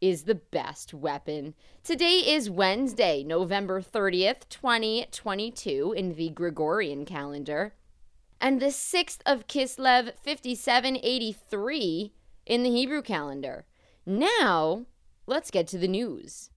is the best weapon. Today is Wednesday, November 30th, 2022, in the Gregorian calendar, and the 6th of Kislev, 5783, in the Hebrew calendar. Now, let's get to the news.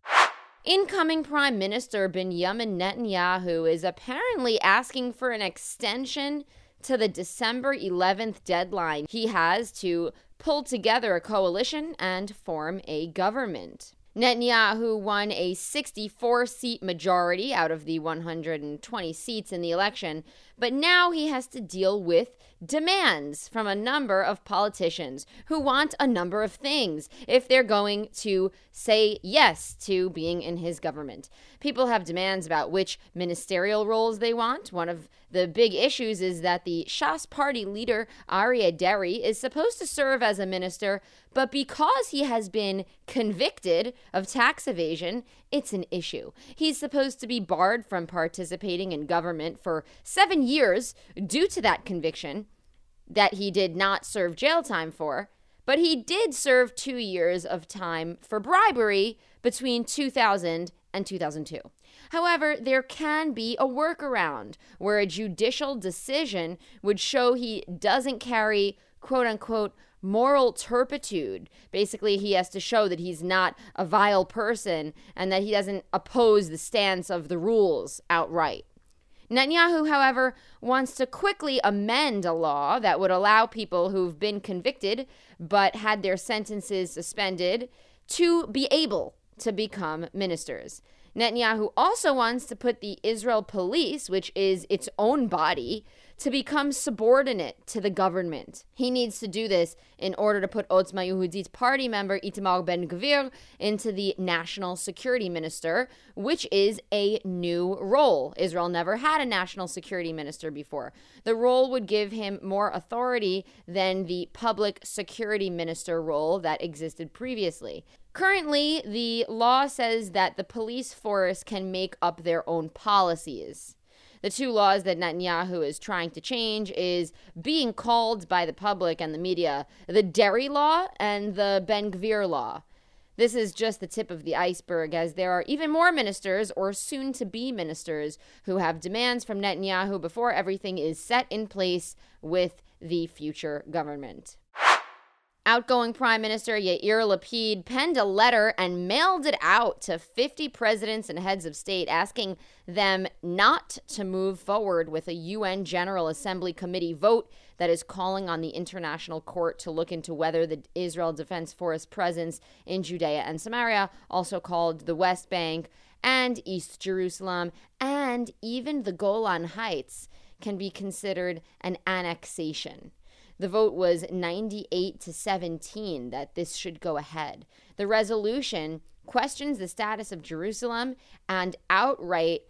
Incoming Prime Minister Benjamin Netanyahu is apparently asking for an extension to the December 11th deadline he has to pull together a coalition and form a government. Netanyahu won a 64 seat majority out of the 120 seats in the election, but now he has to deal with demands from a number of politicians who want a number of things if they're going to say yes to being in his government. People have demands about which ministerial roles they want. One of the big issues is that the Shas party leader, Aryeh Deri, is supposed to serve as a minister, but because he has been convicted of tax evasion, it's an issue. He's supposed to be barred from participating in government for seven years due to that conviction that he did not serve jail time for, but he did serve two years of time for bribery between 2000 and 2002. However, there can be a workaround where a judicial decision would show he doesn't carry quote unquote moral turpitude. Basically, he has to show that he's not a vile person and that he doesn't oppose the stance of the rules outright. Netanyahu, however, wants to quickly amend a law that would allow people who've been convicted but had their sentences suspended to be able to become ministers. Netanyahu also wants to put the Israel police, which is its own body, to become subordinate to the government. He needs to do this in order to put Otzma Yehudit's party member Itamar Ben Gvir into the national security minister, which is a new role. Israel never had a national security minister before. The role would give him more authority than the public security minister role that existed previously. Currently, the law says that the police force can make up their own policies. The two laws that Netanyahu is trying to change is being called by the public and the media the Deri law and the Ben Gvir law. This is just the tip of the iceberg, as there are even more ministers or soon to be ministers who have demands from Netanyahu before everything is set in place with the future government. Outgoing Prime Minister Yair Lapid penned a letter and mailed it out to 50 presidents and heads of state asking them not to move forward with a UN General Assembly committee vote that is calling on the International Court to look into whether the Israel Defense Force presence in Judea and Samaria, also called the West Bank and East Jerusalem, and even the Golan Heights, can be considered an annexation. The vote was 98 to 17 that this should go ahead. The resolution questions the status of Jerusalem and outright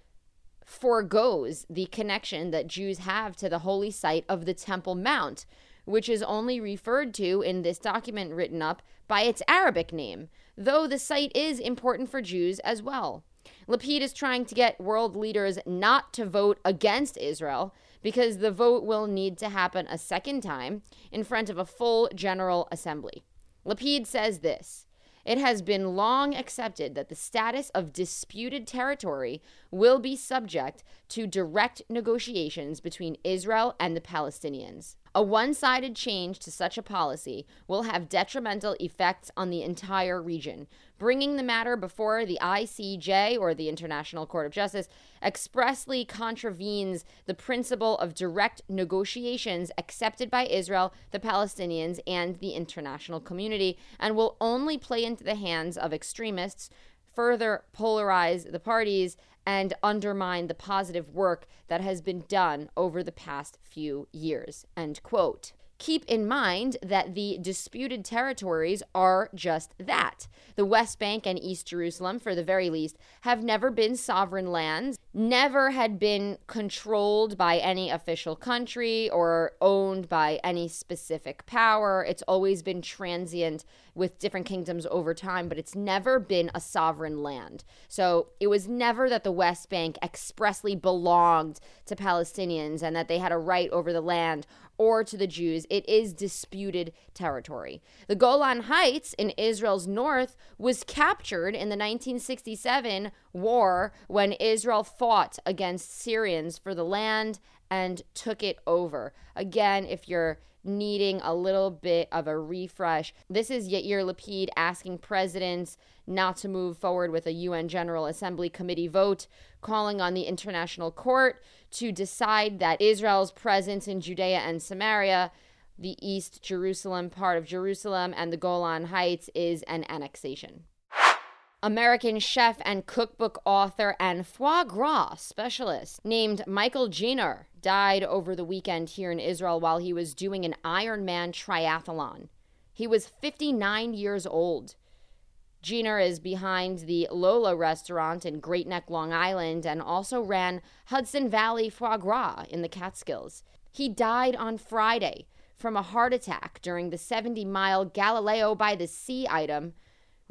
foregoes the connection that Jews have to the holy site of the Temple Mount, which is only referred to in this document written up by its Arabic name, though the site is important for Jews as well. Lapid is trying to get world leaders not to vote against Israel because the vote will need to happen a second time in front of a full General Assembly. Lapid says this It has been long accepted that the status of disputed territory will be subject to direct negotiations between Israel and the Palestinians. A one sided change to such a policy will have detrimental effects on the entire region. Bringing the matter before the ICJ or the International Court of Justice expressly contravenes the principle of direct negotiations accepted by Israel, the Palestinians, and the international community, and will only play into the hands of extremists further polarize the parties and undermine the positive work that has been done over the past few years. End quote. keep in mind that the disputed territories are just that. The West Bank and East Jerusalem, for the very least, have never been sovereign lands, never had been controlled by any official country or owned by any specific power. It's always been transient with different kingdoms over time, but it's never been a sovereign land. So it was never that the West Bank expressly belonged to Palestinians and that they had a right over the land or to the Jews. It is disputed territory. The Golan Heights in Israel's north was captured in the 1967 war when Israel fought against Syrians for the land and took it over. Again, if you're needing a little bit of a refresh. This is Yair Lapid asking presidents not to move forward with a UN General Assembly committee vote, calling on the International Court to decide that Israel's presence in Judea and Samaria, the East Jerusalem part of Jerusalem, and the Golan Heights is an annexation. American chef and cookbook author and foie gras specialist named Michael Ginor died over the weekend here in Israel while he was doing an Ironman triathlon. He was 59 years old. Ginor is behind the Lola restaurant in Great Neck, Long Island, and also ran Hudson Valley Foie Gras in the Catskills. He died on Friday from a heart attack during the 70 mile Galileo by the Sea item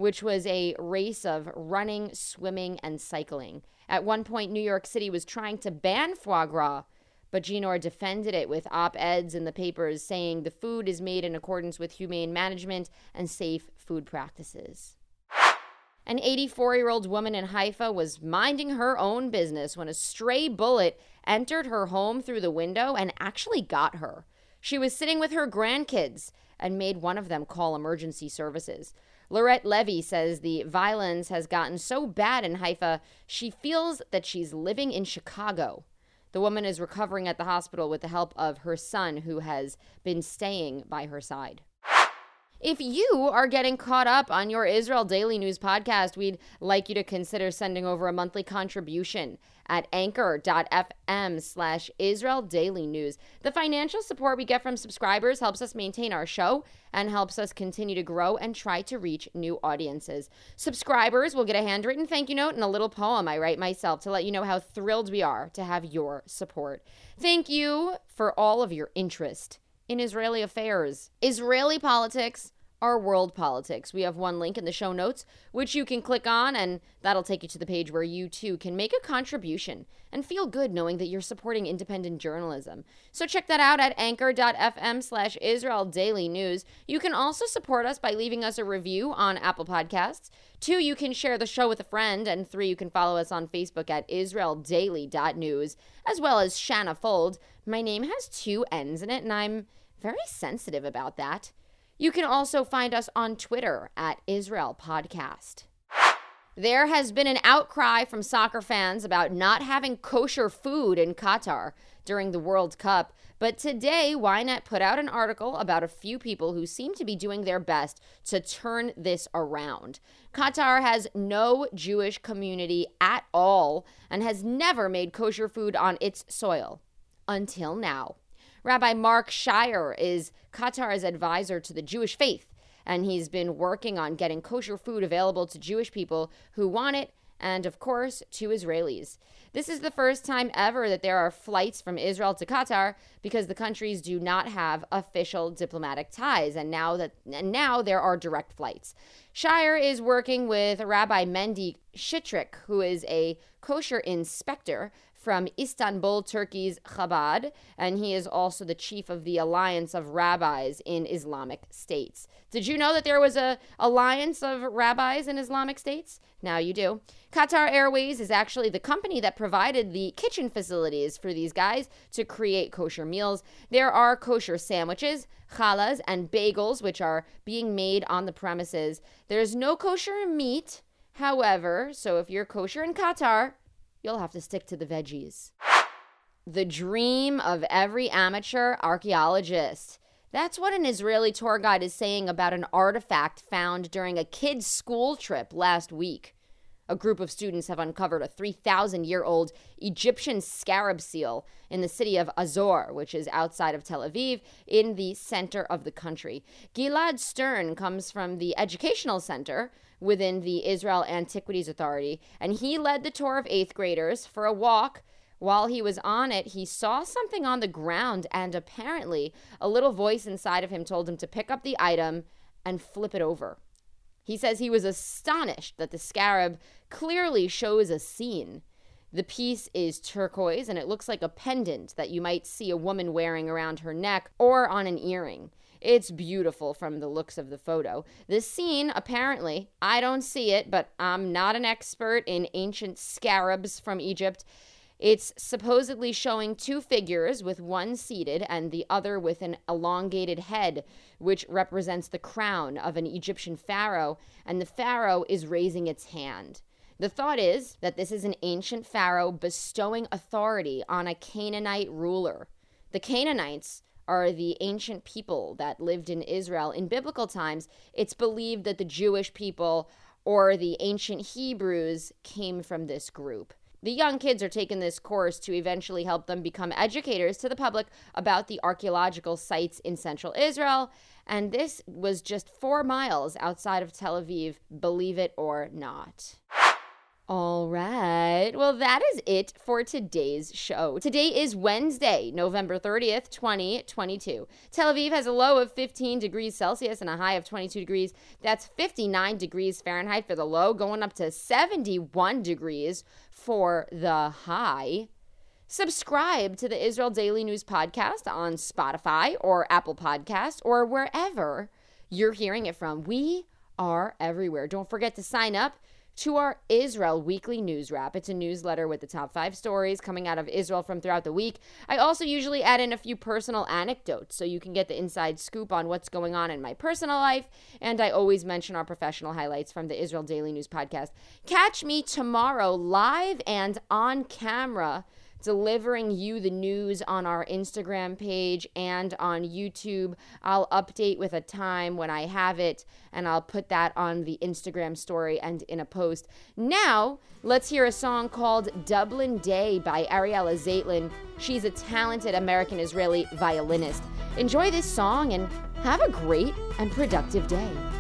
which was a race of running, swimming, and cycling. At one point, New York City was trying to ban foie gras, but Ginor defended it with op eds in the papers saying the food is made in accordance with humane management and safe food practices. An 84 year old woman in Haifa was minding her own business when a stray bullet entered her home through the window and actually got her. She was sitting with her grandkids and made one of them call emergency services. Lorette Levy says the violence has gotten so bad in Haifa, she feels that she's living in Chicago. The woman is recovering at the hospital with the help of her son, who has been staying by her side. If you are getting caught up on your Israel Daily News podcast, we'd like you to consider sending over a monthly contribution at anchor.fm slash Israel Daily News. The financial support we get from subscribers helps us maintain our show and helps us continue to grow and try to reach new audiences. Subscribers will get a handwritten thank you note and a little poem I write myself to let you know how thrilled we are to have your support. Thank you for all of your interest in Israeli affairs. Israeli politics are world politics. We have one link in the show notes, which you can click on, and that'll take you to the page where you too can make a contribution and feel good knowing that you're supporting independent journalism. So check that out at anchor.fm slash Israel Daily News. You can also support us by leaving us a review on Apple Podcasts. Two, you can share the show with a friend. And three, you can follow us on Facebook at israeldaily.news, as well as Shanna Fold. My name has two N's in it, and I'm very sensitive about that. You can also find us on Twitter at Israel Podcast. There has been an outcry from soccer fans about not having kosher food in Qatar during the World Cup, but today Ynet put out an article about a few people who seem to be doing their best to turn this around. Qatar has no Jewish community at all and has never made kosher food on its soil until now. Rabbi Marc Schneier is Qatar's advisor to the Jewish faith, and he's been working on getting kosher food available to Jewish people who want it and, of course, to Israelis. This is the first time ever that there are flights from Israel to Qatar because the countries do not have official diplomatic ties, and now that and now there are direct flights. Schneier is working with Rabbi Mendy Chitrik, who is a kosher inspector from Istanbul, Turkey's Chabad, and he is also the chief of the Alliance of Rabbis in Islamic States. Did you know that there was a alliance of rabbis in Islamic states? Now you do. Qatar Airways is actually the company that provided the kitchen facilities for these guys to create kosher meals. There are kosher sandwiches, challahs, and bagels, which are being made on the premises. There's no kosher meat, however, so if you're kosher in Qatar, you'll have to stick to the veggies. The dream of every amateur archaeologist. That's what an Israeli tour guide is saying about an artifact found during a kid's school trip last week. a group of students have uncovered a 3,000 year old Egyptian scarab seal in the city of Azor, which is outside of Tel Aviv, in the center of the country. Gilad Stern comes from the Educational Center within the Israel Antiquities Authority, and he led the tour of eighth graders for a walk. While he was on it, he saw something on the ground, and apparently, a little voice inside of him told him to pick up the item and flip it over. He says he was astonished that the scarab clearly shows a scene. The piece is turquoise and it looks like a pendant that you might see a woman wearing around her neck or on an earring. It's beautiful from the looks of the photo. This scene, apparently, I don't see it, but I'm not an expert in ancient scarabs from Egypt. It's supposedly showing two figures, with one seated and the other with an elongated head, which represents the crown of an Egyptian pharaoh, and the pharaoh is raising its hand. The thought is that this is an ancient pharaoh bestowing authority on a Canaanite ruler. The Canaanites are the ancient people that lived in Israel. In biblical times, it's believed that the Jewish people or the ancient Hebrews came from this group. The young kids are taking this course to eventually help them become educators to the public about the archaeological sites in central Israel. And this was just four miles outside of Tel Aviv, believe it or not. All right. Well, that is it for today's show. Today is Wednesday, November 30th, 2022. Tel Aviv has a low of 15 degrees Celsius and a high of 22 degrees. That's 59 degrees Fahrenheit for the low, going up to 71 degrees for the high. Subscribe to the Israel Daily News Podcast on Spotify or Apple Podcast or wherever you're hearing it from. We are everywhere. Don't forget to sign up to our Israel weekly news wrap. It's a newsletter with the top five stories coming out of Israel from throughout the week. I also usually add in a few personal anecdotes so you can get the inside scoop on what's going on in my personal life. And I always mention our professional highlights from the Israel Daily News podcast. Catch me tomorrow live and on camera delivering you the news on our Instagram page and on YouTube. I'll update with a time when I have it, and I'll put that on the Instagram story and in a post. Now, let's hear a song called Dublin Day by Ariella Zaitlin. She's a talented American Israeli violinist. Enjoy this song and have a great and productive day.